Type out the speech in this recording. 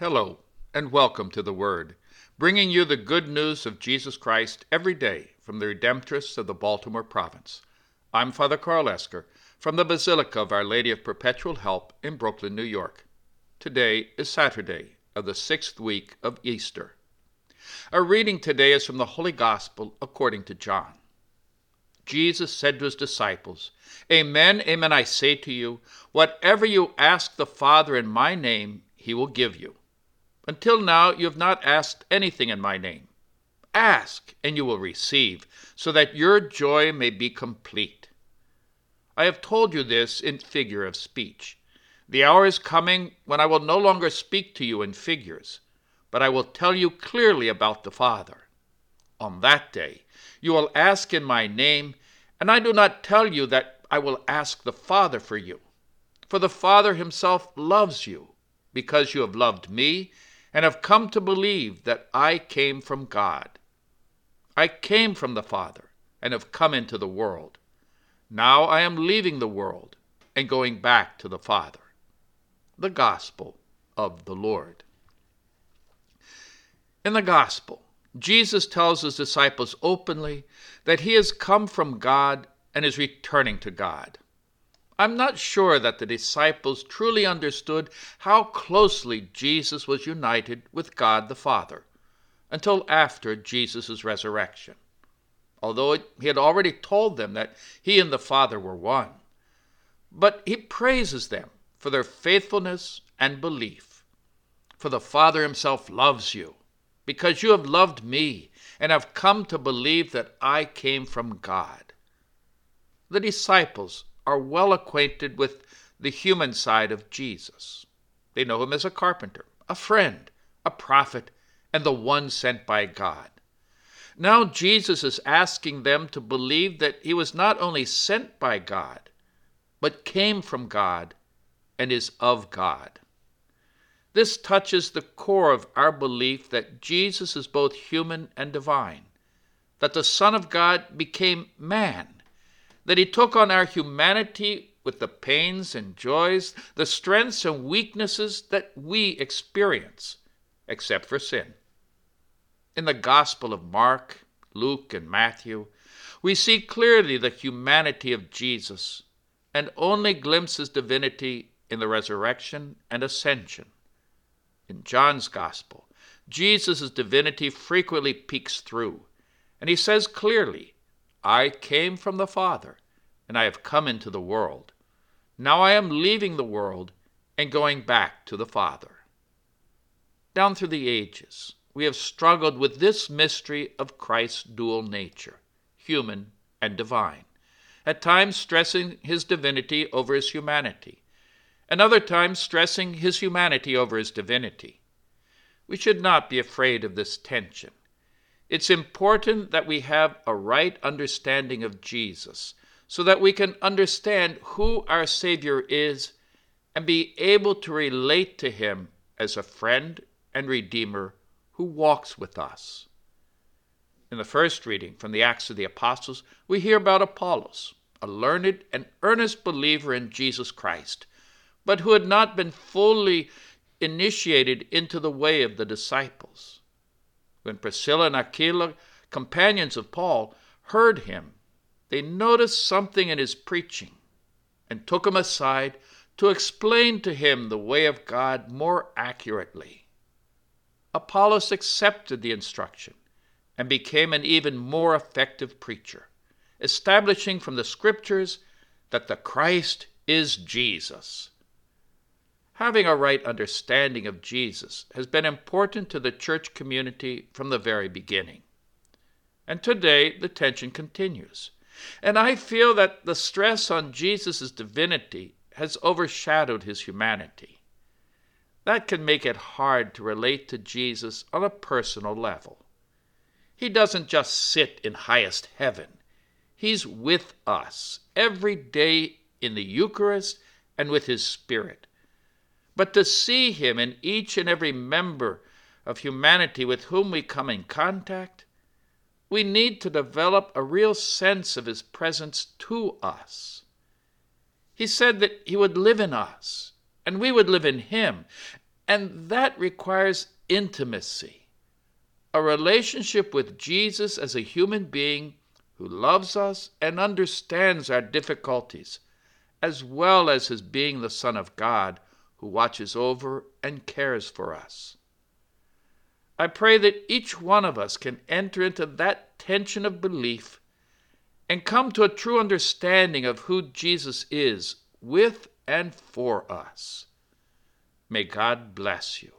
Hello, and welcome to the Word, bringing you the good news of Jesus Christ every day from the Redemptorists of the Baltimore Province. I'm Father Karl Esker from the Basilica of Our Lady of Perpetual Help in Brooklyn, New York. Today is Saturday of the sixth week of Easter. Our reading today is from the Holy Gospel according to John. Jesus said to his disciples, Amen, amen, I say to you, whatever you ask the Father in my name, he will give you. Until now, you have not asked anything in my name. Ask, and you will receive, so that your joy may be complete. I have told you this in figure of speech. The hour is coming when I will no longer speak to you in figures, but I will tell you clearly about the Father. On that day, you will ask in my name, and I do not tell you that I will ask the Father for you. For the Father himself loves you, because you have loved me and have come to believe that I came from God. I came from the Father and have come into the world. Now I am leaving the world and going back to the Father. The Gospel of the Lord. In the Gospel, Jesus tells his disciples openly that he has come from God and is returning to God. I'm not sure that the disciples truly understood how closely Jesus was united with God the Father until after Jesus' resurrection, although he had already told them that he and the Father were one. But he praises them for their faithfulness and belief. For the Father himself loves you, because you have loved me and have come to believe that I came from God. The disciples are well acquainted with the human side of Jesus. They know him as a carpenter, a friend, a prophet, and the one sent by God. Now Jesus is asking them to believe that he was not only sent by God, but came from God and is of God. This touches the core of our belief that Jesus is both human and divine, that the Son of God became man that he took on our humanity with the pains and joys, the strengths and weaknesses that we experience, except for sin. In the Gospel of Mark, Luke, and Matthew, we see clearly the humanity of Jesus and only glimpse his divinity in the resurrection and ascension. In John's Gospel, Jesus' divinity frequently peeks through, and he says clearly, I came from the Father, and I have come into the world. Now I am leaving the world and going back to the Father. Down through the ages, we have struggled with this mystery of Christ's dual nature, human and divine, at times stressing his divinity over his humanity, and other times stressing his humanity over his divinity. We should not be afraid of this tension. It's important that we have a right understanding of Jesus so that we can understand who our Savior is and be able to relate to him as a friend and Redeemer who walks with us. In the first reading from the Acts of the Apostles, we hear about Apollos, a learned and earnest believer in Jesus Christ, but who had not been fully initiated into the way of the disciples. When Priscilla and Aquila, companions of Paul, heard him, they noticed something in his preaching and took him aside to explain to him the way of God more accurately. Apollos accepted the instruction and became an even more effective preacher, establishing from the scriptures that the Christ is Jesus. Having a right understanding of Jesus has been important to the church community from the very beginning. And today the tension continues. And I feel that the stress on Jesus' divinity has overshadowed his humanity. That can make it hard to relate to Jesus on a personal level. He doesn't just sit in highest heaven, He's with us every day in the Eucharist and with His Spirit but to see him in each and every member of humanity with whom we come in contact, we need to develop a real sense of his presence to us. He said that he would live in us, and we would live in him, And that requires intimacy, a relationship with Jesus as a human being who loves us and understands our difficulties, as well as his being the Son of God who watches over and cares for us. I pray that each one of us can enter into that tension of belief and come to a true understanding of who Jesus is with and for us. May God bless you.